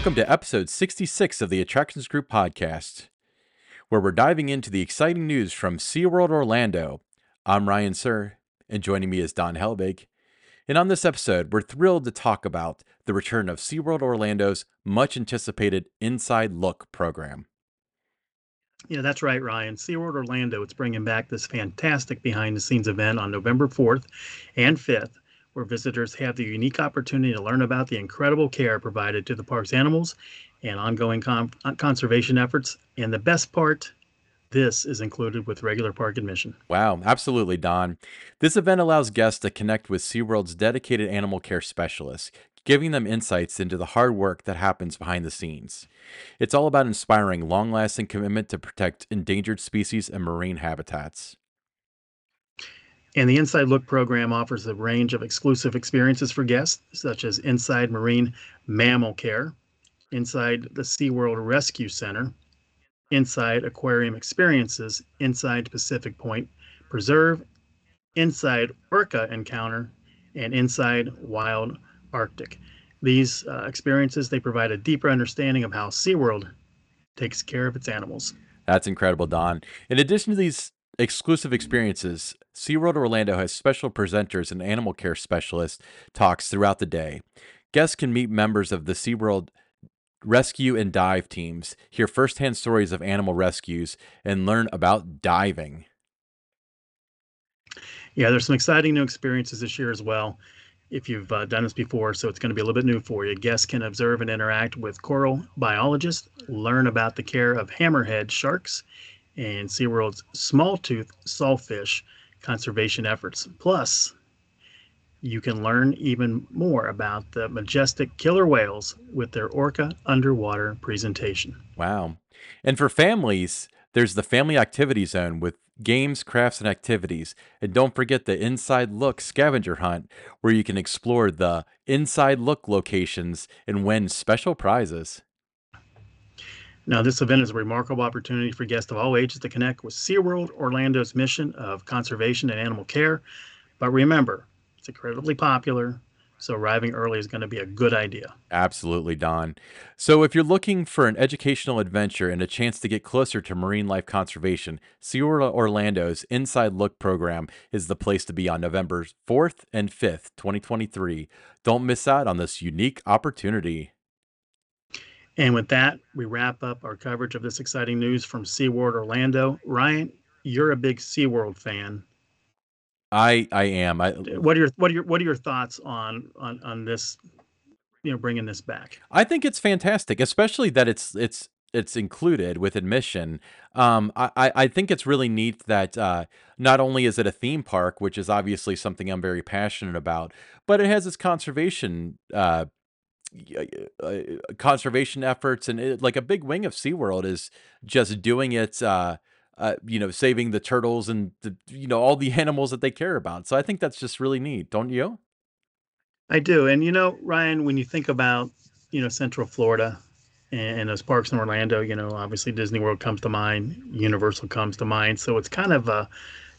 Welcome to episode 66 of the Attractions Group podcast, where we're diving into the exciting news from SeaWorld Orlando. I'm Ryan Sir, and joining me is Don Helbig. And on this episode, we're thrilled to talk about the return of SeaWorld Orlando's much anticipated Inside Look program. Yeah, that's right, Ryan. SeaWorld Orlando, it's bringing back this fantastic behind the scenes event on November 4th and 5th, where visitors have the unique opportunity to learn about the incredible care provided to the park's animals and ongoing con- uh, conservation efforts. And the best part, this is included with regular park admission. Wow, absolutely, Don. This event allows guests to connect with SeaWorld's dedicated animal care specialists, giving them insights into the hard work that happens behind the scenes. It's all about inspiring long lasting commitment to protect endangered species and marine habitats. And the Inside Look program offers a range of exclusive experiences for guests, such as Inside Marine Mammal Care, Inside the SeaWorld Rescue Center, Inside Aquarium Experiences, Inside Pacific Point Preserve, Inside Orca Encounter, and Inside Wild Arctic. These uh, experiences they provide a deeper understanding of how SeaWorld takes care of its animals. That's incredible, Don. In addition to these exclusive experiences, SeaWorld Orlando has special presenters and animal care specialist talks throughout the day. Guests can meet members of the SeaWorld rescue and dive teams, hear firsthand stories of animal rescues, and learn about diving. Yeah, there's some exciting new experiences this year as well. If you've uh, done this before, so it's going to be a little bit new for you. Guests can observe and interact with coral biologists, learn about the care of hammerhead sharks, and SeaWorld's small tooth sawfish conservation efforts. Plus, you can learn even more about the majestic killer whales with their orca underwater presentation. Wow. And for families, there's the Family Activity Zone with games, crafts, and activities. And don't forget the Inside Look scavenger hunt, where you can explore the Inside Look locations and win special prizes. Now, this event is a remarkable opportunity for guests of all ages to connect with SeaWorld Orlando's mission of conservation and animal care. But remember, it's incredibly popular, so arriving early is going to be a good idea. Absolutely, Don. So, if you're looking for an educational adventure and a chance to get closer to marine life conservation, SeaWorld Orlando's Inside Look program is the place to be on November 4th and 5th, 2023. Don't miss out on this unique opportunity. And with that, we wrap up our coverage of this exciting news from SeaWorld Orlando. Ryan, you're a big SeaWorld fan. I I am. I What are your what are your what are your thoughts on on on this? You know, bringing this back. I think it's fantastic, especially that it's it's it's included with admission. Um, I I think it's really neat that uh, not only is it a theme park, which is obviously something I'm very passionate about, but it has its conservation uh, uh, conservation efforts, and it, like a big wing of SeaWorld is just doing its. Uh, uh, you know, saving the turtles and the, you know all the animals that they care about. So I think that's just really neat, don't you? I do, and you know, Ryan, when you think about you know Central Florida and, and those parks in Orlando, you know, obviously Disney World comes to mind, Universal comes to mind. So it's kind of a,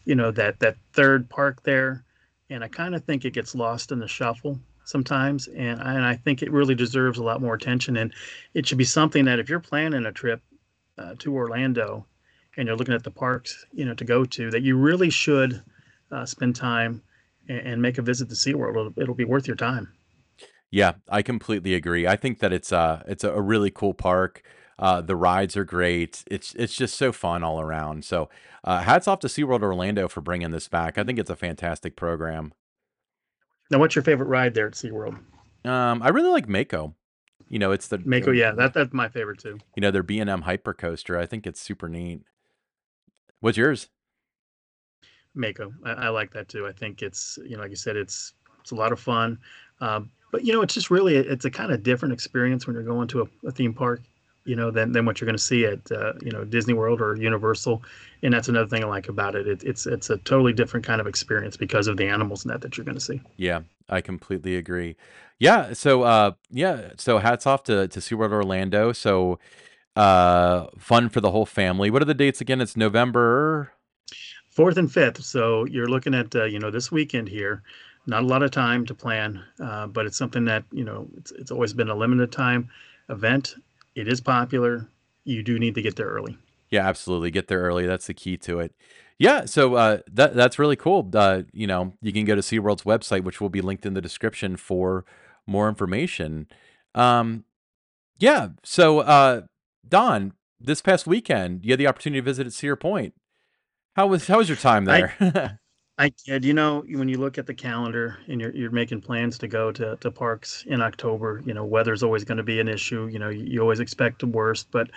you know, that that third park there, and I kind of think it gets lost in the shuffle sometimes, and and I think it really deserves a lot more attention, and it should be something that if you're planning a trip uh, to Orlando and you're looking at the parks, you know, to go to, that you really should uh, spend time and, and make a visit to SeaWorld. It'll, it'll be worth your time. Yeah, I completely agree. I think that it's a it's a really cool park. Uh, the rides are great. It's it's just so fun all around. So, uh, hats off to SeaWorld Orlando for bringing this back. I think it's a fantastic program. Now, what's your favorite ride there at SeaWorld? Um, I really like Mako. You know, it's the Mako, yeah, that, that's my favorite too. you know their B and M hyper coaster. I think it's super neat. What's yours? Mako, I, I like that too. I think it's, you know, like you said, it's it's a lot of fun. Um, but you know, it's just really it's a kind of different experience when you're going to a, a theme park, you know, than than what you're going to see at uh, you know Disney World or Universal. And that's another thing I like about it. it. It's it's a totally different kind of experience because of the animals in that that you're going to see. Yeah, I completely agree. Yeah, so uh yeah, so hats off to to SeaWorld Orlando. So uh fun for the whole family. What are the dates again? It's November. Fourth and fifth, so you're looking at uh, you know this weekend here. Not a lot of time to plan, uh, but it's something that you know it's it's always been a limited time. event. It is popular. You do need to get there early. Yeah, absolutely. Get there early. That's the key to it. Yeah, so uh, that that's really cool. Uh, you know, you can go to SeaWorld's website, which will be linked in the description for more information. Um, yeah, so uh, Don, this past weekend, you had the opportunity to visit at Cedar Point. How was how was your time there? I did. You know, when you look at the calendar and you're you're making plans to go to, to parks in October, you know, weather's always going to be an issue. You know, you, always expect the worst, but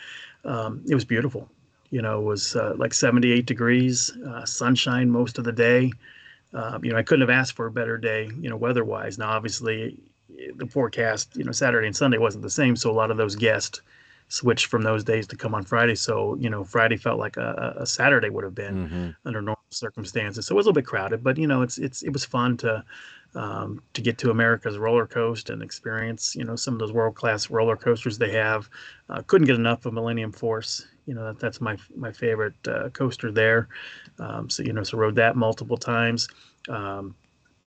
um, it was beautiful. You know, it was uh, like 78 degrees, uh, sunshine most of the day. Um, you know, I couldn't have asked for a better day, you know, weather-wise. Now, obviously, the forecast, you know, Saturday and Sunday wasn't the same, so a lot of those guests switched from those days to come on Friday. So, you know, Friday felt like a, a Saturday would have been hmm under normal circumstances. So it was a little bit crowded, but you know, it's it's it was fun to um, to get to America's roller coaster and experience, you know, some of those world class roller coasters they have. Uh, couldn't get enough of Millennium Force. You know, that, that's my my favorite uh, coaster there. Um, so you know, so rode that multiple times. Um,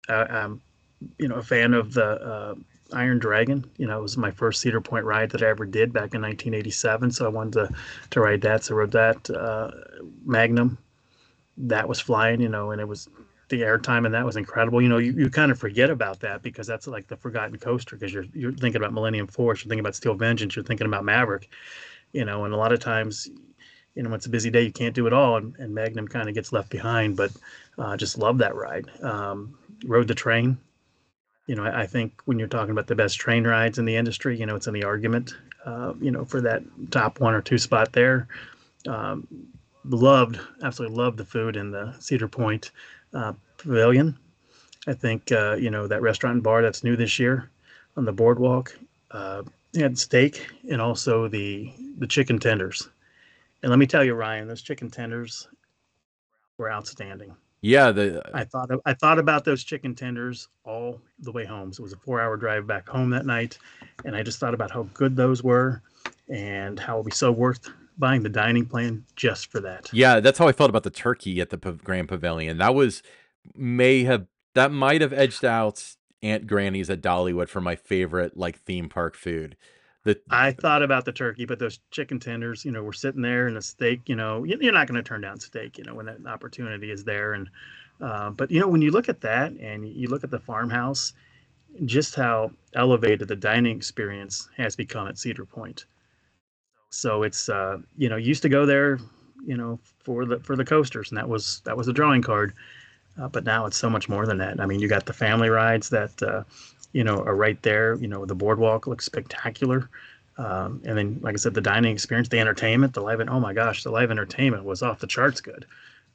I, I'm you know a fan of the uh, Iron Dragon. You know, it was my first Cedar Point ride that I ever did back in 1987. So I wanted to to ride that. So I rode that uh, Magnum. That was flying. You know, and it was the airtime and that was incredible. You know, you, you kind of forget about that because that's like the forgotten coaster because you're you're thinking about Millennium Force, you're thinking about Steel Vengeance, you're thinking about Maverick. You know, and a lot of times you know, when it's a busy day, you can't do it all, and, and Magnum kind of gets left behind. But uh, just love that ride. Um, rode the train, you know, I, I think when you're talking about the best train rides in the industry, you know, it's in the argument, uh, you know, for that top one or two spot there. Um, loved, absolutely loved the food in the Cedar Point uh, Pavilion. I think, uh, you know, that restaurant and bar that's new this year on the boardwalk uh, had steak and also the the chicken tenders. And let me tell you, Ryan, those chicken tenders were outstanding. Yeah, the uh, I thought I thought about those chicken tenders all the way home. So it was a four-hour drive back home that night, and I just thought about how good those were, and how it'd be so worth buying the dining plan just for that. yeah, that's how I felt about the turkey at the Pav- Grand Pavilion. That was may have that might have edged out Aunt Granny's at Dollywood for my favorite like theme park food. The I thought about the turkey, but those chicken tenders, you know, were sitting there, and the steak, you know, you- you're not going to turn down steak, you know, when that opportunity is there. And uh, but you know, when you look at that and you look at the farmhouse, just how elevated the dining experience has become at Cedar Point. So it's uh, you know, used to go there, you know, for the for the coasters, and that was that was a drawing card. Uh, but now it's so much more than that. I mean, you got the family rides that uh, you know are right there. You know, the boardwalk looks spectacular. Um, and then, like I said, the dining experience, the entertainment, the live, oh my gosh, the live entertainment was off the charts good.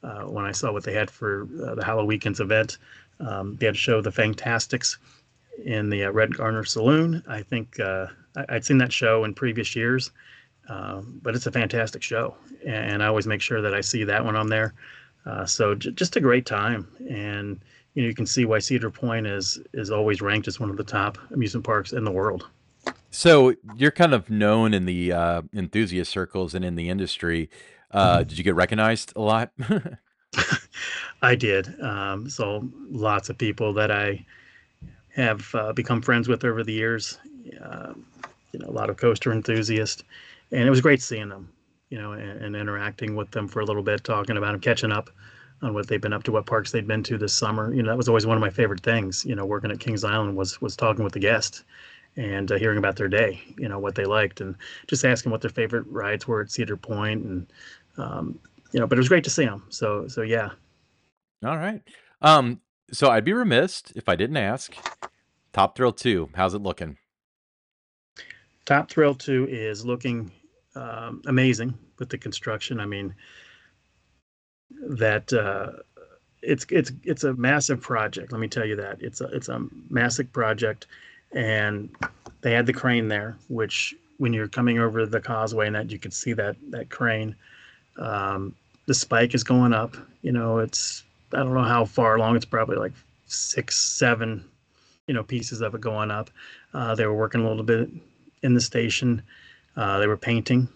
Uh, when I saw what they had for uh, the Halloween Weekends event, um, they had to show the Fantastics in the uh, Red Garter Saloon. I think uh, I, I'd seen that show in previous years, um, but it's a fantastic show, and I always make sure that I see that one on there. Uh, so j- just a great time, and you know you can see why Cedar Point is is always ranked as one of the top amusement parks in the world. so you're kind of known in the uh, enthusiast circles and in the industry. Uh, Mhm. did you get recognized a lot? I did. Um, so lots of people that I have uh, become friends with over the years. Uh, you know, a lot of coaster enthusiasts, and it was great seeing them. You know, and, and interacting with them for a little bit, talking about them, catching up on what they've been up to, what parks they've been to this summer. You know, that was always one of my favorite things. You know, working at Kings Island was was talking with the guests and uh, hearing about their day. You know, what they liked, and just asking what their favorite rides were at Cedar Point, and um, you know, but it was great to see them. So so yeah, All right. Um, so I'd be remiss if I didn't ask. Top Thrill 2, how's it looking? Top Thrill 2 is looking um, amazing with the construction. I mean, that uh, it's it's it's a massive project. Let me tell you that it's a it's a massive project, and they had the crane there, which when you're coming over the causeway and that you could see that that crane. Um, the spike is going up. You know, it's I don't know how far along. It's probably like six, seven, you know, pieces of it going up. Uh, they were working a little bit in the station. Uh, they were painting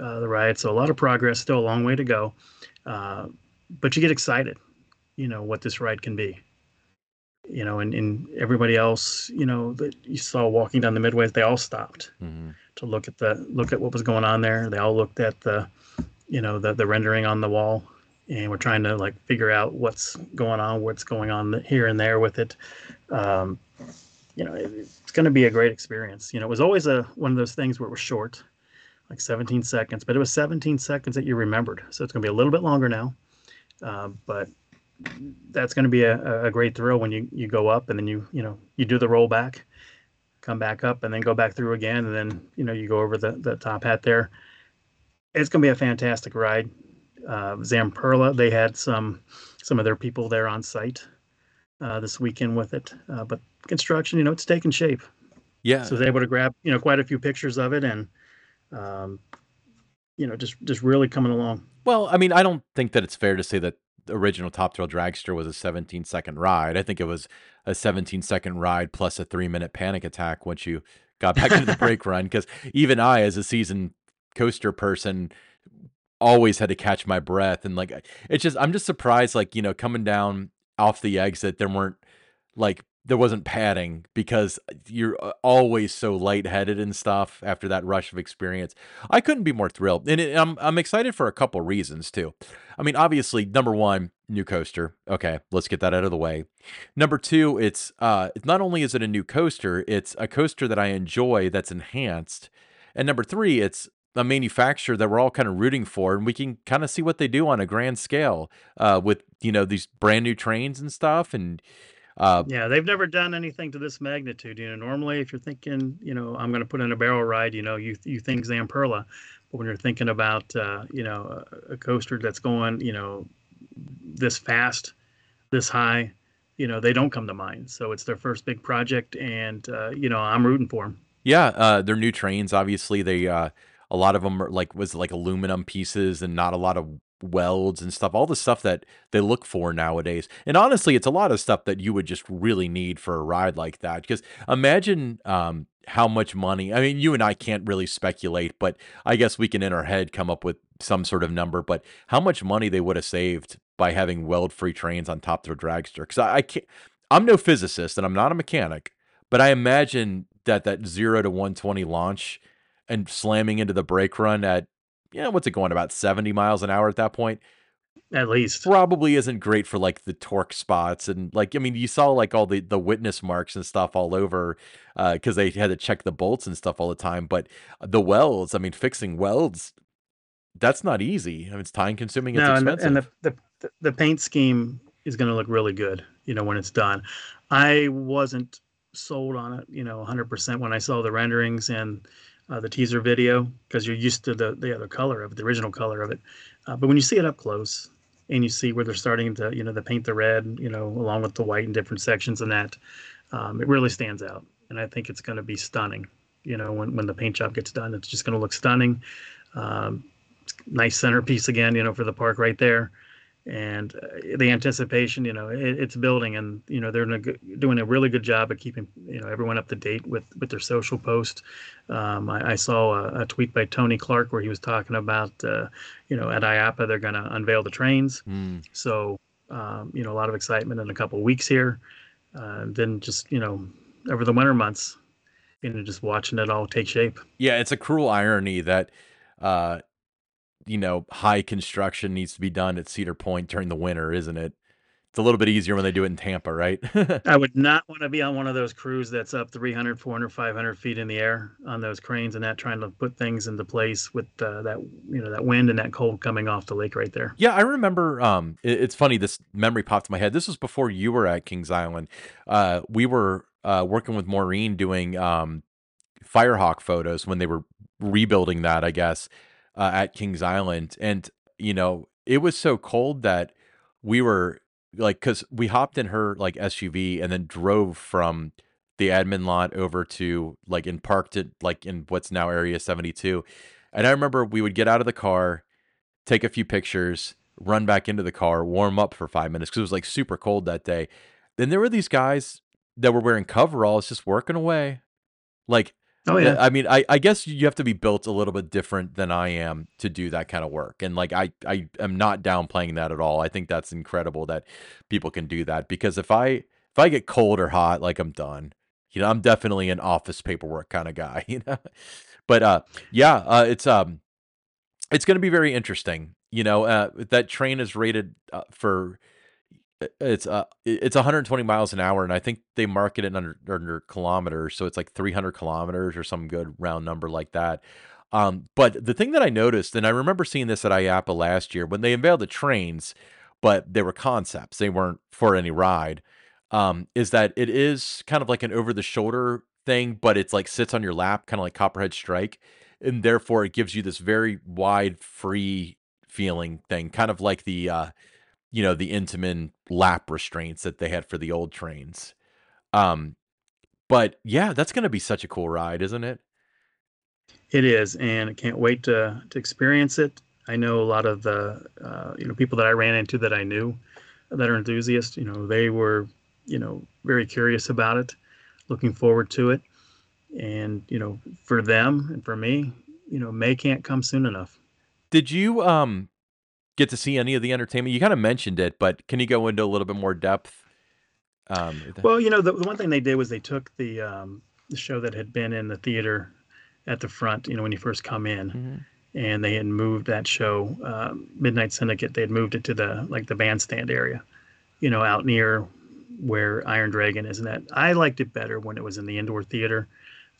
uh, the ride, so a lot of progress. Still a long way to go, uh, but you get excited. You know what this ride can be. You know, and, and everybody else, you know, that you saw walking down the midways, they all stopped hmm to look at the look at what was going on there. They all looked at the you know the the rendering on the wall, and we're trying to like figure out what's going on, what's going on here and there with it. Um, you know, it, it's going to be a great experience. You know, it was always a one of those things where it was short, like 17 seconds, but it was 17 seconds that you remembered. So it's going to be a little bit longer now, uh, but that's going to be a, a great thrill when you you go up and then you you know you do the roll back, come back up and then go back through again and then you know you go over the the top hat there. It's going to be a fantastic ride. Uh, Zamperla, they had some some of their people there on site uh, this weekend with it, uh, but construction, you know, it's taking shape. Yeah. So they're able to grab you know quite a few pictures of it and um, you know just just really coming along. Well, I mean, I don't think that it's fair to say that the original Top Thrill Dragster was a 17 second ride. I think it was a 17 second ride plus a three minute panic attack once you got back into the brake run. Because even I, as a seasoned coaster person, always had to catch my breath. And like, it's just, I'm just surprised, like, you know, coming down off the exit, there weren't like there wasn't padding because you're uh, always so lightheaded and stuff after that rush of experience. I couldn't be more thrilled, and it, I'm I'm excited for a couple reasons too. I mean, obviously, number one, new coaster. Okay, let's get that out of the way. Number two, it's uh, not only is it a new coaster, it's a coaster that I enjoy that's enhanced, and number three, it's a manufacturer that we're all kind of rooting for, and we can kind of see what they do on a grand scale uh, with you know these brand new trains and stuff, and uh, Yeah, they've never done anything to this magnitude. You know, normally if you're thinking, you know, I'm going to put in a barrel ride, you know, you you think Zamperla, but when you're thinking about, uh, you know, a, a coaster that's going, you know, this fast, this high, you know, they don't come to mind. So it's their first big project, and uh, you know, I'm rooting for them. yeah, uh, they're new trains. Obviously, they uh, a lot of them are like was like aluminum pieces and not a lot of welds and stuff. All the stuff that they look for nowadays. And honestly, it's a lot of stuff that you would just really need for a ride like that. Because imagine um, how much money. I mean, you and I can't really speculate, but I guess we can in our head come up with some sort of number. But how much money they would have saved by having weld-free trains on top of their dragster? Because I, I can't. I'm no physicist and I'm not a mechanic, but I imagine that that zero to 120 launch and slamming into the brake run at you know what's it going about 70 miles an hour at that point At least, probably isn't great for like the torque spots and like i mean you saw like all the the witness marks and stuff all over uh because they had to check the bolts and stuff all the time but the welds i mean fixing welds that's not easy I mean, it's time consuming it's no, and the, and the, the the paint scheme is going to look really good. You know, when it's done. I wasn't sold on it. You know, 100% when I saw the renderings and uh, the teaser video because you're used to the the other color of it, the original color of it. Uh, but when you see it up close and you see where they're starting to, you know, they paint the red, you know, along with the white in different sections and that, um, it really stands out. And I think it's going to be stunning. You know, when when the paint job gets done, it's just going to look stunning. Um, nice centerpiece again, you know, for the park right there. And uh, the anticipation, you know, it, it's building, and you know they're doing a, good, doing a really good job of keeping you know everyone up to date with with their social post. Um, I, I saw a, a tweet by Tony Clark where he was talking about, uh, you know, at IAAPA they're going to unveil the trains. Hmm. So um, you know, a lot of excitement in a couple of weeks here. Uh, then just you know, over the winter months, you know, just watching it all take shape. yeah it's a cruel irony that uh you know high construction needs to be done at cedar point during the winter isn't it it's a little bit easier when they do it in tampa right I would not want to be on one of those crews that's up 300, 400, 500 feet in the air on those cranes and that trying to put things into place with uh, that you know that wind and that cold coming off the lake right there. Yeah, I remember. Um, it- it's funny. This memory popped in my head. This was before you were at Kings Island. Uh, we were uh, working with Maureen doing um, Firehawk photos when they were rebuilding that, I guess, uh, at Kings Island. And you know, it was so cold that we were like, because we hopped in her like SUV and then drove from the admin lot over to like and parked it like in what's now Area 72. And I remember we would get out of the car take a few pictures, run back into the car, warm up for five minutes because it was like super cold that day. Then there were these guys that were wearing coveralls just working away. Like, Oh yeah, I mean, I, I guess you have to be built a little bit different than I am to do that kind of work. And like, I, I am not downplaying that at all. I think that's incredible that people can do that because if I, if I get cold or hot, like I'm done. You know, I'm definitely an office paperwork kind of guy, you know. But uh, yeah, uh, it's um, it's going to be very interesting. You know, uh, that train is rated uh, for it's uh it's 120 miles an hour, and I think they market it under under kilometers, so it's like 300 kilometers or some good round number like that. Um, but the thing that I noticed, and I remember seeing this at IAAPA last year when they unveiled the trains, but they were concepts; they weren't for any ride. Um, is that it is kind of like an over the shoulder thing, but it's like sits on your lap, kind of like Copperhead Strike, and therefore it gives you this very wide, free feeling thing, kind of like the uh, you know, the Intamin lap restraints that they had for the old trains. Um, but yeah, that's gonna be such a cool ride, isn't it? It is, and I can't wait to to experience it. I know a lot of the uh, you know people that I ran into that I knew that are enthusiasts. You know, they were you know very curious about it, looking forward to it, and you know for them and for me, you know May can't come soon enough. Did you um get to see any of the entertainment? You kind of mentioned it, but can you go into a little bit more depth? Um. Well, you know the, the one thing they did was they took the um, the show that had been in the theater at the front. You know when you first come in, Mhm. and they had moved that show um, midnight syndicate they had moved it to the like the bandstand area you know out near where iron dragon is and that i liked it better when it was in the indoor theater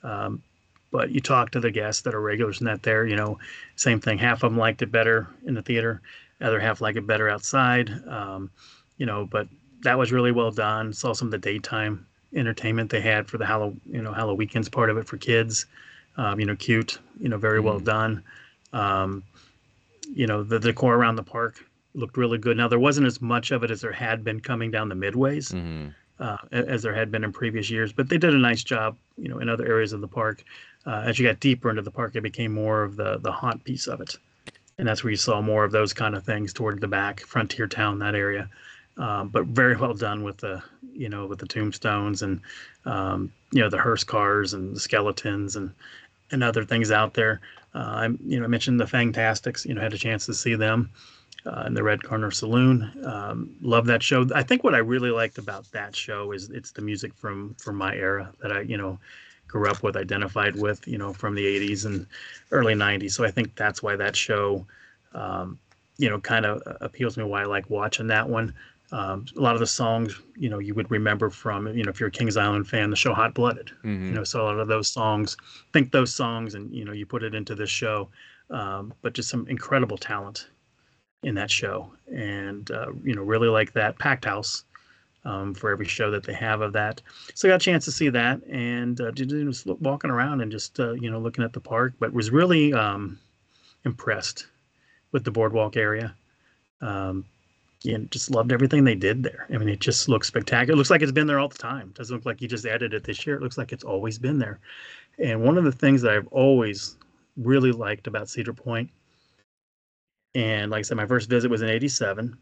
um, but you talk to the guests that are regulars in that there you know same thing half of them liked it better in the theater other half like it better outside um, you know but that was really well done saw some of the daytime entertainment they had for the Halloween, you know Halloween weekends part of it for kids um, you know cute you know very well Mhm. done um, you know, the decor around the park looked really good. Now there wasn't as much of it as there had been coming down the midways, Mhm. uh, as there had been in previous years, but they did a nice job, you know, in other areas of the park. Uh, as you got deeper into the park, it became more of the the haunt piece of it, and that's where you saw more of those kind of things toward the back, Frontier Town, that area. Um, but very well done with the, you know, with the tombstones and, um, you know, the hearse cars and the skeletons and and other things out there. Uh, I, you know, I mentioned the Fantastics. You know, had a chance to see them uh, in the Red Corner Saloon. Um, love that show. I think what I really liked about that show is it's the music from from my era that I, you know, grew up with, identified with, you know, from the '80s and early '90s. So I think that's why that show, um, you know, kind of appeals to me. Why I like watching that one. Um, a lot of the songs, you know, you would remember from, you know, if you're a Kings Island fan, the show Hot Blooded you Mhm. know so a lot of those songs think those songs and you know you put it into this show um, but just some incredible talent in that show and uh, you know really like that packed house um, for every show that they have of that so I got a chance to see that and uh, just walking around and just uh, you know looking at the park but was really um, impressed with the boardwalk area um, and just loved everything they did there. I mean, it just looks spectacular. It looks like it's been there all the time. It doesn't look like you just added it this year. It looks like it's always been there. And one of the things that I've always really liked about Cedar Point, and like I said, my first visit was in '87,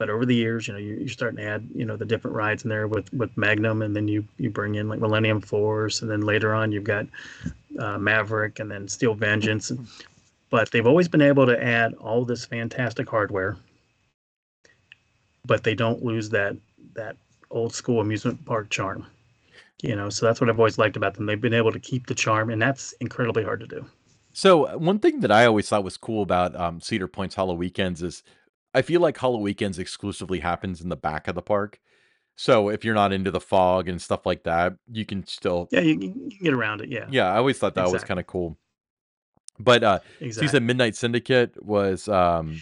but over the years, you know, you, you're starting to add, you know, the different rides in there with with Magnum, and then you you bring in like Millennium Force, and then later on you've got uh, Maverick, and then Steel Vengeance. But they've always been able to add all this fantastic hardware but they don't lose that that old school amusement park charm. You know, so that's what I've always liked about them. They've been able to keep the charm, and that's incredibly hard to do. So one thing that I always thought was cool about um, Cedar Point's HalloWeekends is I feel like HalloWeekends exclusively happens in the back of the park. So if you're not into the fog and stuff like that, you can still. Yeah, you, can get around it. Yeah, Yeah, I always thought that was kind of cool. But uh, you said. Midnight Syndicate was um,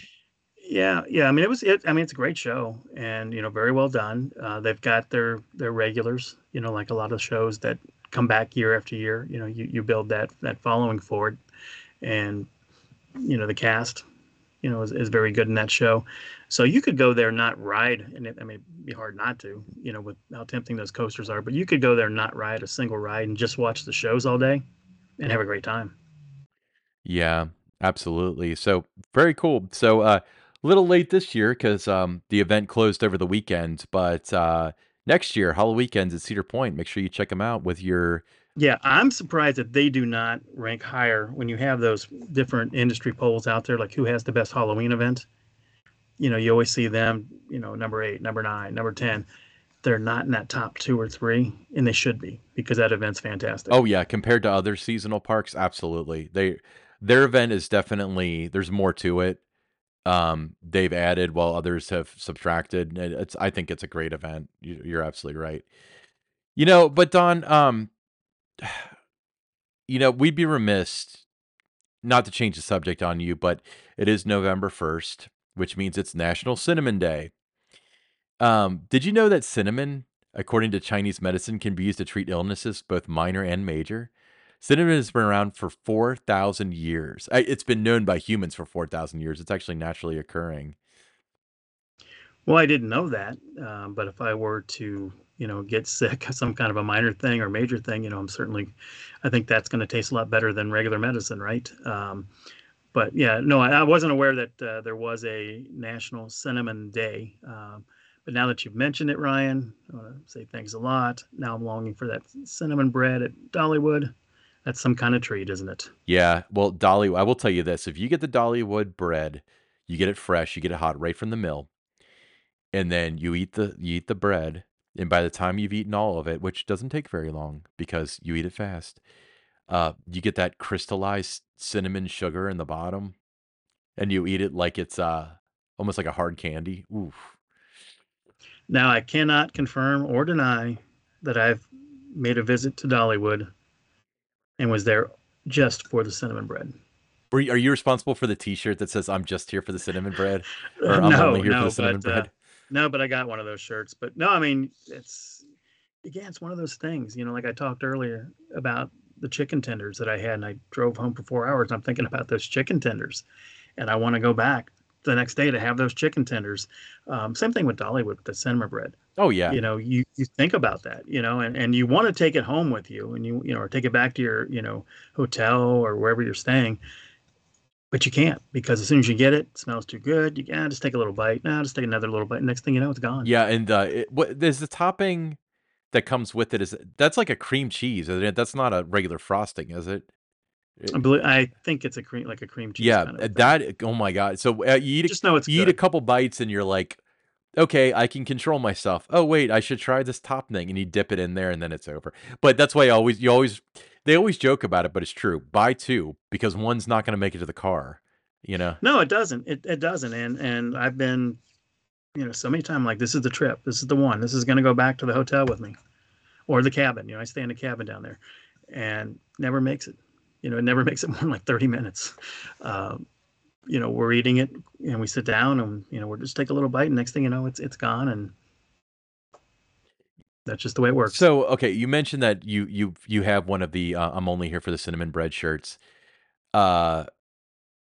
Yeah, yeah. I mean, it was. It, I mean, it's a great show, and you know, very well done. Uh, they've got their their regulars. You know, like a lot of shows that come back year after year. You know, you, you build that that following for it, and you know, the cast. You know, is, is very good in that show. So you could go there, not ride, and it, I mean, it'd be hard not to. You know, with how tempting those coasters are. But you could go there, not ride a single ride, and just watch the shows all day, and have a great time. yeah, absolutely. So very cool. So uh, a little late this year because um, the event closed over the weekend, but uh, next year, HalloWeekends at Cedar Point. Make sure you check them out with your Yeah, I'm surprised that they do not rank higher when you have those different industry polls out there, like who has the best Halloween event. You know, you always see them, you know, number eight, number nine, number 10. they're not in that top two or three, and they should be because that event's fantastic. Oh yeah, compared to other seasonal parks, absolutely. They their event is definitely there's more to it. Um, they've added while others have subtracted. It's I think it's a great event. You, you're absolutely right. You know, but Don, um, you know, we'd be remiss not to change the subject on you, but it is November 1st, which means it's National Cinnamon Day. Um, did you know that cinnamon, according to Chinese medicine, can be used to treat illnesses, both minor and major? Cinnamon has been around for 4,000 years. It's been known by humans for 4,000 years. It's actually naturally occurring. Well, I didn't know that, um, but if I were to, you know, get sick, some kind of a minor thing or major thing, you know, I'm certainly, I think that's going to taste a lot better than regular medicine, right? Um, but yeah, no, I, I wasn't aware that uh, there was a National Cinnamon Day. Um, but now that you've mentioned it, Ryan, I want to say thanks a lot. Now I'm longing for that cinnamon bread at Dollywood. That's some kind of treat, isn't it? Yeah, well, Dolly, I will tell you this: if you get the Dollywood bread, you get it fresh, you get it hot right from the mill, and then you eat the you eat the bread, and by the time you've eaten all of it, which doesn't take very long because you eat it fast, uh, you get that crystallized cinnamon sugar in the bottom, and you eat it like it's uh almost like a hard candy. Oof. Now I cannot confirm or deny that I've made a visit to Dollywood and was there just for the cinnamon bread. You, are you responsible for the T-shirt that says "I'm just here for the cinnamon bread" or Uh, "I'm no, only here for no, the cinnamon but uh, bread"? No, but I got one of those shirts. But no, I mean it's again, it's one of those things. You know, like I talked earlier about the chicken tenders that I had, and I drove home for four hours. And I'm thinking about those chicken tenders, and I want to go back the next day to have those chicken tenders. Um, same thing with Dollywood with the cinnamon bread. Oh yeah, You know, you you think about that. You know, and and you want to take it home with you, and you you know, or take it back to your you know hotel or wherever you're staying. But you can't because as soon as you get it, it smells too good. You can just take a little bite. Now just take another little bite. Next thing you know, it's gone. yeah, and uh, it, what there's the topping that comes with it is that's like a cream cheese, isn't it? That's not a regular frosting, is it? It- I believe I think it's a cream like a cream cheese yeah, kind of uh, that. Oh my god! So uh, you eat Just know it's you eat a couple bites and you're like, okay, I can control myself. Oh wait, I should try this top thing, and you dip it in there, and then it's over. But that's why I always you always they always joke about it, but it's true. Buy two because one's not going to make it to the car. You know. No, it doesn't. It it doesn't. And and I've been, you know, so many times like this is the trip. This is the one. This is going to go back to the hotel with me, or the cabin. You know, I stay in a cabin down there, and never makes it. You know, it never makes it more than like thirty minutes. Um, you know, we're eating it, and we sit down, and you know, we'll just take a little bite, and next thing you know, it's it's gone, and that's just the way it works. So okay, you mentioned that you you you have one of the uh, I'm only here for the cinnamon bread shirts. Uh,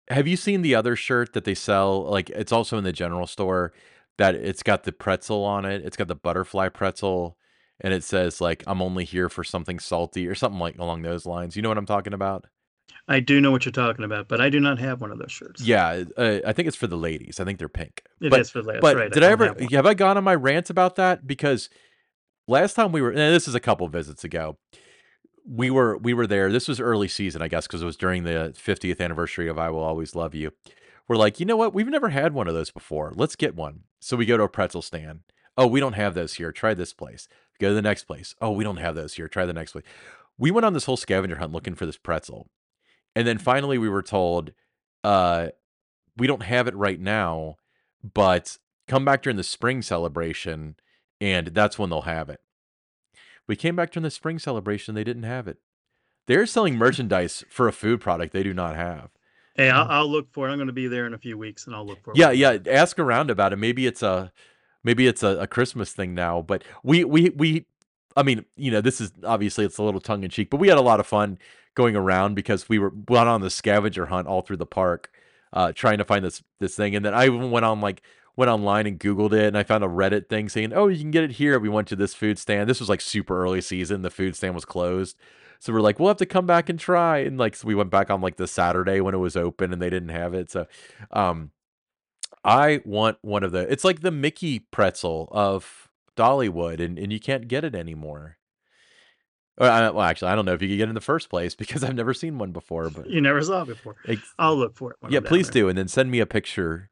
have you seen the other shirt that they sell? Like it's also in the general store. That it's got the pretzel on it. It's got the butterfly pretzel, and it says like I'm only here for something salty or something like along those lines. You know what I'm talking about? I do know what you're talking about, but I do not have one of those shirts. Yeah, uh, I think it's for the ladies. I think they're pink. it but is for that's but right. did I don't ever have have I gone on my rant about that? Because last time we were, and this is a couple visits ago. we were we were there. This was early season, I guess, because it was during the 50th anniversary of "I Will Always Love You." We're like, you know what? We've never had one of those before. Let's get one. So we go to a pretzel stand. Oh, we don't have those here. Try this place. Go to the next place. Oh, we don't have those here. Try the next place. We went on this whole scavenger hunt looking for this pretzel, and then finally we were told, uh, we don't have it right now, but come back during the spring celebration, and that's when they'll have it. We came back during the spring celebration, they didn't have it. They're selling merchandise for a food product they do not have. Hey, I'll, I'll look for it. I'm going to be there in a few weeks, and I'll look for it. Yeah, yeah. Ask around about it. Maybe it's a maybe it's a, a Christmas thing now. But we we we I mean, you know, this is obviously it's a little tongue in cheek, but we had a lot of fun going around because we were went on the scavenger hunt all through the park, uh, trying to find this this thing. And then I even went on like went online and Googled it and I found a Reddit thing saying, Oh, you can get it here. We went to this food stand. This was like super early season. The food stand was closed. So we're like, we'll have to come back and try. And like so we went back on like the Saturday when it was open and they didn't have it. So um I want one of the it's like the Mickey pretzel of Dollywood and, and you can't get it anymore. Or, I, well, actually, I don't know if you could get it in the first place because I've never seen one before. But You never saw it before. I'll look for it. Yeah, please do, and then send me a picture.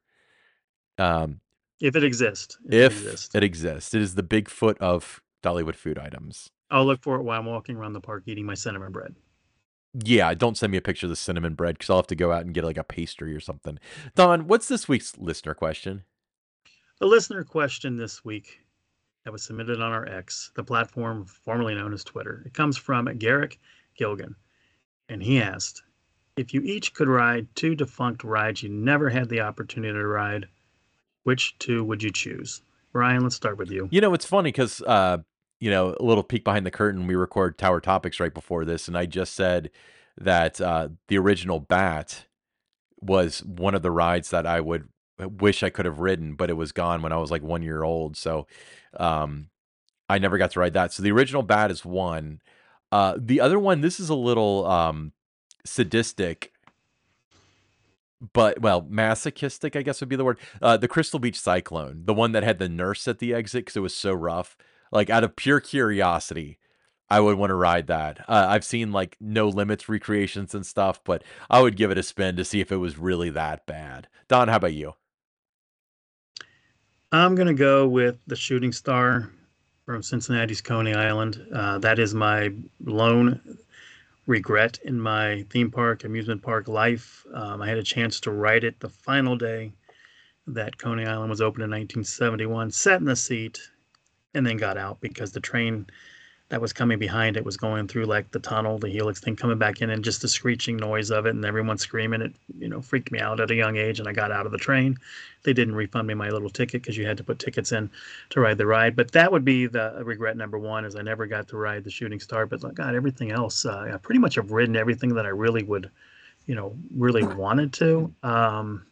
Um, If it exists. If, if it, exists. it exists. It is the Bigfoot of Dollywood food items. I'll look for it while I'm walking around the park eating my cinnamon bread. Yeah, don't send me a picture of the cinnamon bread because I'll have to go out and get like a pastry or something. Don, what's this week's listener question? The listener question this week that was submitted on our X, the platform formerly known as Twitter. It comes from Garrick Gilgan, and he asked, "If you each could ride two defunct rides you never had the opportunity to ride, which two would you choose?" Ryan, let's start with you. You know, it's funny because uh, you know, a little peek behind the curtain. We record Tower Topics right before this, and I just said that uh, the original Bat was one of the rides that I would uh, wish I could have ridden, but it was gone when I was like one year old. So um, I never got to ride that. So the original Bat is one. Uh, the other one, this is a little um, sadistic, but well, masochistic, I guess would be the word. Uh, the Crystal Beach Cyclone, the one that had the nurse at the exit because it was so rough like out of pure curiosity, I would want to ride that. Uh, I've seen like no limits recreations and stuff, but I would give it a spin to see if it was really that bad. Don, how about you? I'm gonna go with the Shooting Star from Cincinnati's Coney Island. Uh, that is my lone regret in my theme park, amusement park life. Um, I had a chance to ride it the final day that Coney Island was open in 1971. Sat in the seat, and then got out because the train that was coming behind it was going through like the tunnel, the helix thing coming back in, and just the screeching noise of it and everyone screaming. It you know freaked me out at a young age, and I got out of the train. They didn't refund me my little ticket because you had to put tickets in to ride the ride. But that would be the regret number one, is I never got to ride the Shooting Star. But like God, everything else, uh, I pretty much have ridden everything that I really would, you know, really wanted to. Um,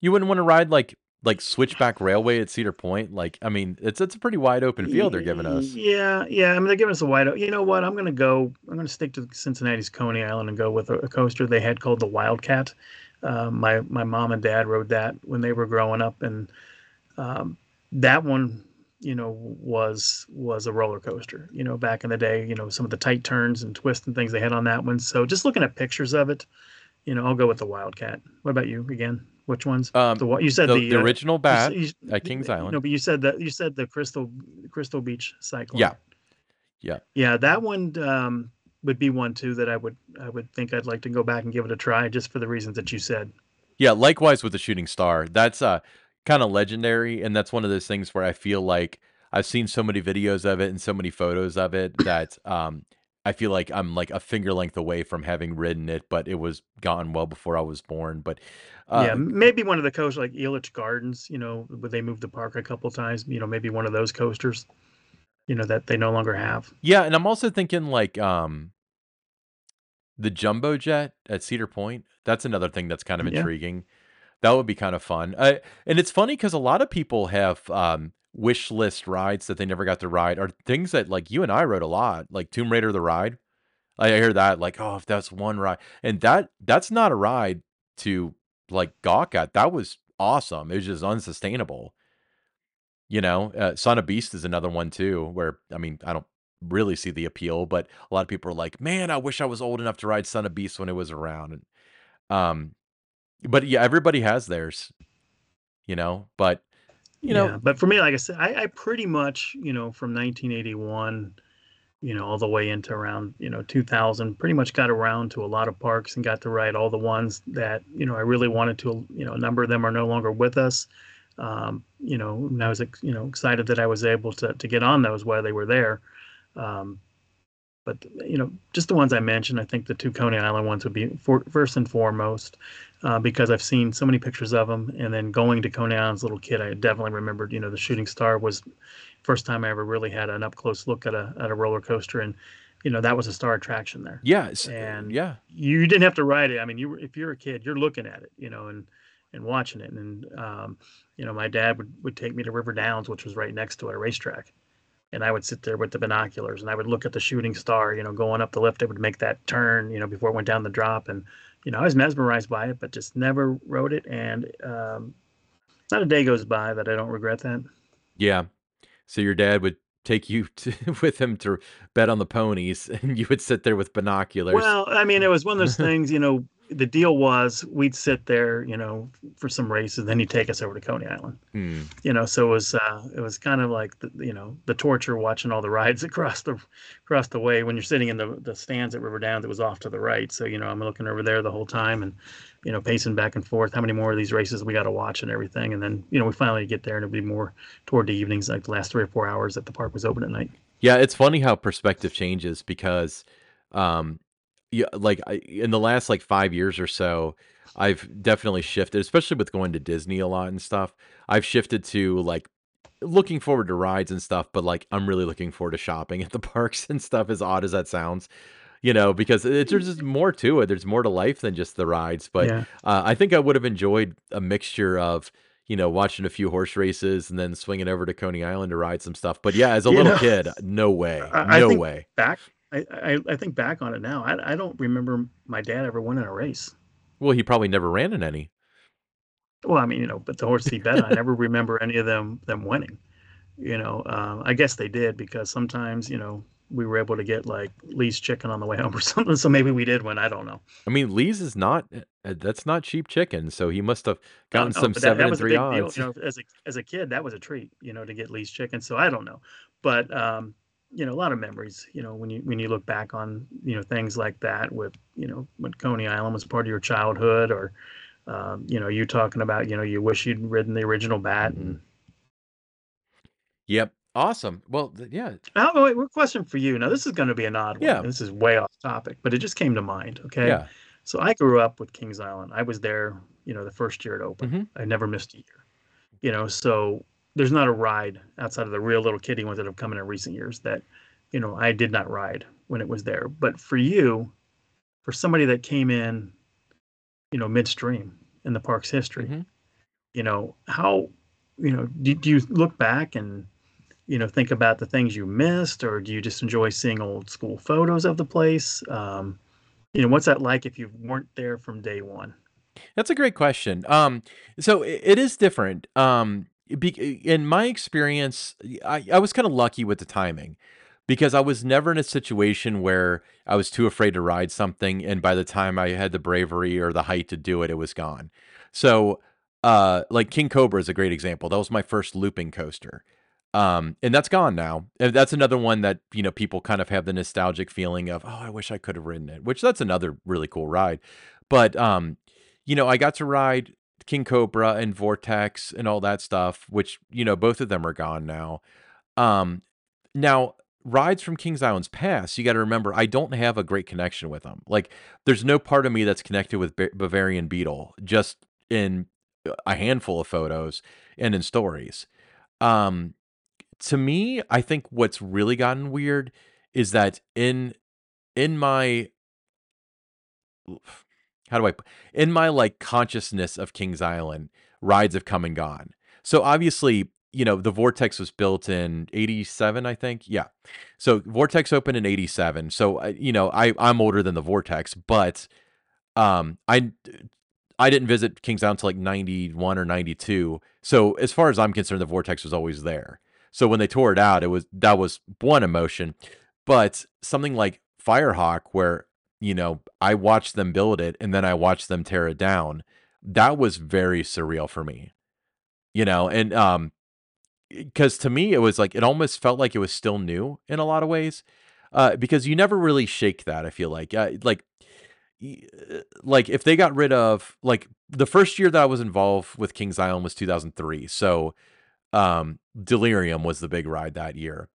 you wouldn't want to ride like like switchback railway at Cedar Point. Like, I mean, it's it's a pretty wide open field they're giving us. Yeah, yeah. I mean, they're giving us a wide. Open you know what? I'm gonna go. I'm gonna stick to Cincinnati's Coney Island and go with a, a coaster they had called the Wildcat. Uh, my my mom and dad rode that when they were growing up, and um, that one, you know, was was a roller coaster. You know, back in the day, you know, some of the tight turns and twists and things they had on that one. So just looking at pictures of it, you know, I'll go with the Wildcat. What about you again? Which ones? Um, the what you said the, the, the uh, original bat you, you, at Kings Island. No, but you said that you said the Crystal Crystal Beach Cyclone. Yeah, yeah, yeah. That one um, would be one too that I would I would think I'd like to go back and give it a try just for the reasons that you said. Yeah, likewise with the Shooting Star. That's uh kind of legendary, and that's one of those things where I feel like I've seen so many videos of it and so many photos of it that um I feel like I'm like a finger length away from having ridden it, but it was gone well before I was born. But uh, yeah, maybe one of the coasters like Elitch Gardens, you know, where they moved the park a couple times, you know, maybe one of those coasters, you know, that they no longer have. Yeah, and I'm also thinking like um the jumbo jet at Cedar Point. That's another thing that's kind of intriguing. Yeah. That would be kind of fun. Uh, and it's funny because a lot of people have um, wish list rides that they never got to ride are things that like you and I rode a lot, like Tomb Raider the ride. I hear that like, oh, if that's one ride, and that that's not a ride to like gawk at. That was awesome. It was just unsustainable. You know, uh, Son of Beast is another one too, where I mean, I don't really see the appeal, but a lot of people are like, man, I wish I was old enough to ride Son of Beast when it was around. And um, but yeah, everybody has theirs, you know. But you know, yeah, but for me, like I said, I, I pretty much, you know, from 1981, you know, all the way into around, you know, 2000, pretty much got around to a lot of parks and got to ride all the ones that, you know, I really wanted to, you know, a number of them are no longer with us. Um, you know, and I was, you know, excited that I was able to, to get on those while they were there. Um, but you know, just the ones I mentioned, I think the two Coney Island ones would be for, first and foremost, uh, because I've seen so many pictures of them. And then going to Coney Island as a little kid, I definitely remembered, you know, the Shooting Star was first time I ever really had an up close look at a at a roller coaster, and you know that was a star attraction there. Yes, and yeah, you didn't have to ride it. I mean, you if you're a kid, you're looking at it, you know, and and watching it. And um, you know, my dad would would take me to River Downs, which was right next to a racetrack and I would sit there with the binoculars and I would look at the shooting star, you know, going up the lift. It would make that turn, you know, before it went down the drop. And, you know, I was mesmerized by it, but just never wrote it. And um, not a day goes by that I don't regret that. Yeah. So your dad would take you to, with him to bet on the ponies and you would sit there with binoculars. Well, I mean, it was one of those things, you know, the deal was we'd sit there, you know, for some races, then he'd take us over to Coney Island. Hmm. You know, so it was uh, it was kind of like the, you know the torture watching all the rides across the across the way when you're sitting in the the stands at River Downs. It was off to the right, so you know I'm looking over there the whole time and you know pacing back and forth. How many more of these races we got to watch and everything, and then you know we finally get there and it'll be more toward the evenings, like the last three or four hours that the park was open at night. Yeah, it's funny how perspective changes because, um, yeah, like I, in the last like five years or so, I've definitely shifted, especially with going to Disney a lot and stuff. I've shifted to like looking forward to rides and stuff, but like I'm really looking forward to shopping at the parks and stuff, as odd as that sounds, you know, because it, there's just more to it. There's more to life than just the rides. But Yeah. uh, I think I would have enjoyed a mixture of, you know, watching a few horse races and then swinging over to Coney Island to ride some stuff. But yeah, as a You little know, kid, no way, I, I no think way. back. I, I, I think back on it now. I, I don't remember my dad ever winning a race. Well, he probably never ran in any. Well, I mean, you know, but the horse he bet on, I never remember any of them them winning. You know, um, I guess they did because sometimes, you know, we were able to get like Lee's chicken on the way home or something. So maybe we did win. I don't know. I mean, Lee's is not uh, that's not cheap chicken, so he must have gotten some that, seven that and three deal. odds. You know, as a as a kid, that was a treat. You know, to get Lee's chicken. So I don't know, but um, you know, a lot of memories. You know, when you when you look back on you know things like that with you know when Coney Island was part of your childhood, or um, you know, you talking about you know you wish you'd ridden the original bat and Yep. Awesome. Well, th- yeah, Oh, wait, what question for you? Now, this is going to be an odd one. yeah, This is way off topic, but it just came to mind. Okay. yeah. So I grew up with Kings Island. I was there, you know, the first year it opened. hmm I never missed a year, you know, so there's not a ride outside of the real little kiddie ones that have come in in recent years that, you know, I did not ride when it was there. But for you, for somebody that came in, you know, midstream in the park's history, hmm you know, how, you know, do, do you look back and, you know, think about the things you missed, or do you just enjoy seeing old school photos of the place? Um, you know, what's that like if you weren't there from day one? That's a great question. Um, so i- it is different. Um, in my experience, I, I was kind of lucky with the timing because I was never in a situation where I was too afraid to ride something, and by the time I had the bravery or the height to do it, it was gone. So, uh, like King Cobra is a great example. That was my first looping coaster. Um, and that's gone now. And that's another one that, you know, people kind of have the nostalgic feeling of, oh, I wish I could have ridden it, which that's another really cool ride. But um, you know, I got to ride King Cobra and Vortex and all that stuff, which, you know, both of them are gone now. Um, now rides from Kings Island's past, you got to remember, I don't have a great connection with them. Like, there's no part of me that's connected with Ba- Bavarian Beetle, just in a handful of photos and in stories. Um, to me, I think what's really gotten weird is that in in my how do I in my like consciousness of Kings Island, rides have come and gone. So obviously, you know, the Vortex was built in 87, I think. Yeah. So Vortex opened in 87. So you know, I I'm older than the Vortex, but um I I didn't visit Kings Island until like 91 or 92. So as far as I'm concerned, the Vortex was always there. So when they tore it out, it was that was one emotion. But something like Firehawk, where you know I watched them build it and then I watched them tear it down, that was very surreal for me. You know, and um, because to me it was like it almost felt like it was still new in a lot of ways. Uh, because you never really shake that. I feel like, uh, like like if they got rid of like the first year that I was involved with Kings Island was 2003. So um Delirium was the big ride that year.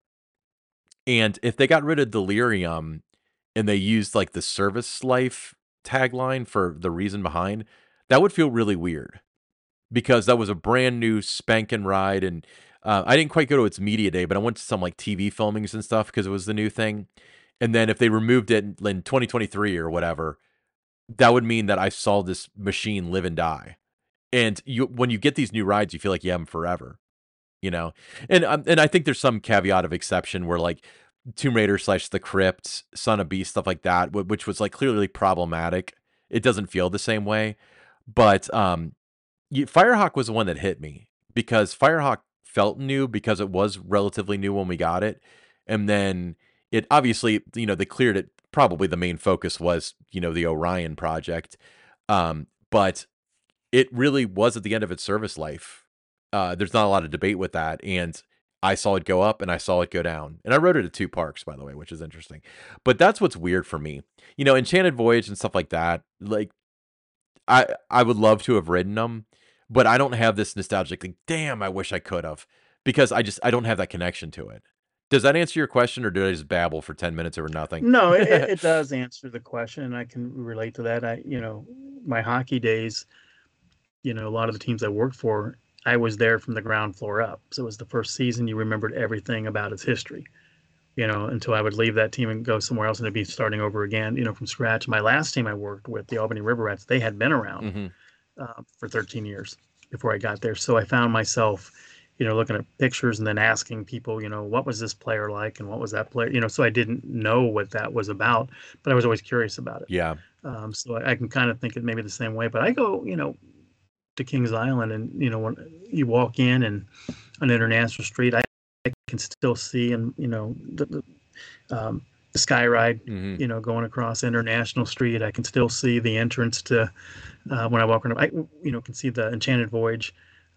And if they got rid of Delirium and they used like the service life tagline for the reason behind, that would feel really weird because that was a brand new spanking ride and uh, I didn't quite go to its media day, but I went to some like TV filmings and stuff because it was the new thing. And then if they removed it in 2023 or whatever, that would mean that I saw this machine live and die. And you, when you get these new rides, you feel like you have them forever, you know. And um, and I think there's some caveat of exception where like Tomb Raider slash The Crypt, Son of Beast, stuff like that, which was like clearly problematic. It doesn't feel the same way, but um, Firehawk was the one that hit me because Firehawk felt new because it was relatively new when we got it, and then it obviously you know they cleared it. Probably the main focus was you know the Orion project, Um, but it really was at the end of its service life. Uh, there's not a lot of debate with that, and I saw it go up and I saw it go down. And I wrote it at two parks, by the way, which is interesting. But that's what's weird for me. You know, Enchanted Voyage and stuff like that. Like, I I would love to have ridden them, but I don't have this nostalgic thing. Damn, I wish I could have because I just I don't have that connection to it. Does that answer your question, or did I just babble for ten minutes over nothing? No, it, it does answer the question, and I can relate to that. I, you know, my hockey days, you know, a lot of the teams I worked for, I was there from the ground floor up. So it was the first season you remembered everything about its history, you know, until I would leave that team and go somewhere else and it'd be starting over again, you know, from scratch. My last team I worked with, the Albany River Rats, they had been around hmm uh, for 13 years before I got there. So I found myself, you know, looking at pictures and then asking people, you know, what was this player like and what was that player, you know, so I didn't know what that was about, but I was always curious about it. Yeah. Um, so I, I can kind of think it maybe the same way, but I go, you know, to Kings Island and, you know, when you walk in and on International Street, I, I can still see and, you know, the, the, um, the sky ride, hmm you know, going across International Street. I can still see the entrance to uh, when I walk around. I, you know, can see the Enchanted Voyage.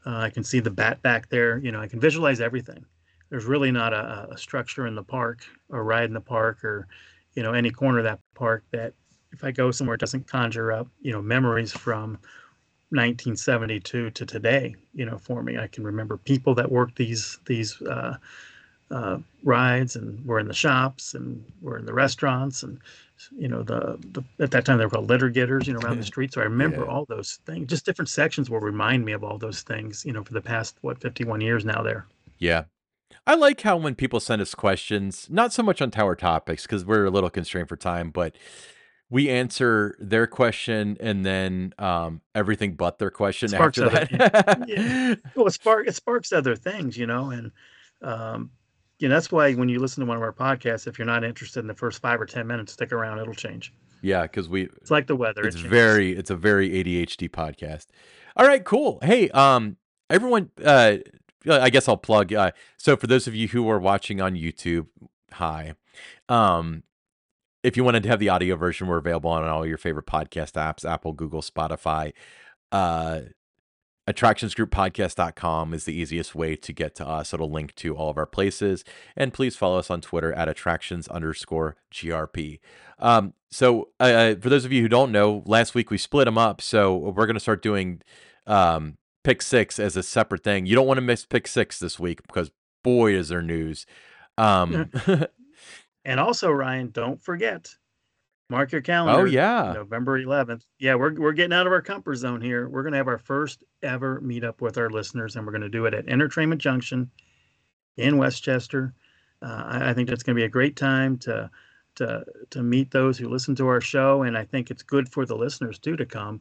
Uh, I can see the bat back there. You know, I can visualize everything. There's really not a, a structure in the park or ride in the park or, you know, any corner of that park that if I go somewhere it doesn't conjure up, you know, memories from 1972 to today. You know, for me, I can remember people that worked these these uh, uh, rides and were in the shops and were in the restaurants and you know the, the at that time they were called litter getters you know around the street so i remember Yeah. all those things just different sections will remind me of all those things you know for the past what 51 years now there Yeah. I like how when people send us questions, not so much on tower topics because we're a little constrained for time, but we answer their question and then um, everything but their question sparks after other yeah, yeah. that. well it spark it sparks other things you know and um you know that's why when you listen to one of our podcasts if you're not interested in the first five or ten minutes stick around it'll change yeah, because we it's like the weather it's it very it's a very ADHD podcast. All right, cool. Hey, um, everyone, uh, I guess I'll plug. Uh, so for those of you who are watching on YouTube, hi. Um, if you wanted to have the audio version, we're available on all your favorite podcast apps Apple, Google, Spotify. Uh, attractionsgrouppodcast.com is the easiest way to get to us. It'll link to all of our places. And please follow us on Twitter at attractions underscore GRP. Um, so, uh, for those of you who don't know, last week we split them up. So, we're going to start doing um, pick six as a separate thing. You don't want to miss pick six this week because boy, is there news. Um, and also ryan don't forget mark your calendar. oh, yeah. November 11th. Yeah, we're we're getting out of our comfort zone here. We're going to have our first ever meetup with our listeners, and we're going to do it at Entertainment Junction in West Chester. Uh, I, I think that's going to be a great time to to to meet those who listen to our show, and I think it's good for the listeners too to come.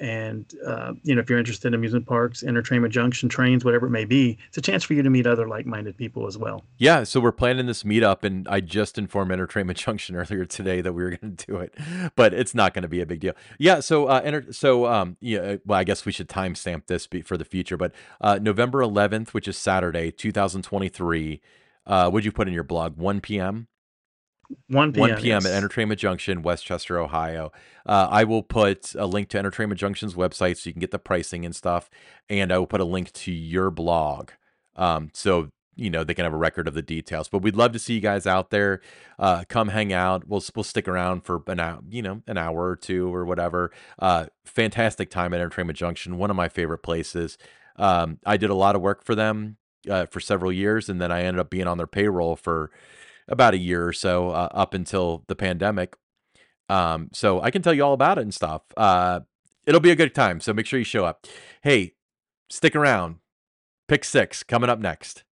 And uh, you know, if you're interested in amusement parks, Entertainment Junction, trains, whatever it may be, it's a chance for you to meet other like-minded people as well. Yeah, so we're planning this meetup, and I just informed Entertainment Junction earlier today that we were going to do it, but it's not going to be a big deal. Yeah, so uh, enter, so um, yeah, well, I guess we should timestamp this be, for the future, but uh, November 11th, which is Saturday, 2023. Uh, would you put in your blog? 1 p.m. 1 p.m. 1 p.m. at yes. Entertainment Junction, West Chester, Ohio. Uh, I will put a link to Entertainment Junction's website so you can get the pricing and stuff, and I will put a link to your blog, um, so you know they can have a record of the details. But we'd love to see you guys out there. Uh, come hang out. We'll we'll stick around for an hour, you know, an hour or two or whatever. Uh, fantastic time at Entertainment Junction, one of my favorite places. Um, I did a lot of work for them uh, for several years, and then I ended up being on their payroll for about a year or so uh, up until the pandemic. Um, so I can tell you all about it and stuff. Uh, it'll be a good time. So make sure you show up. Hey, stick around. Pick six coming up next.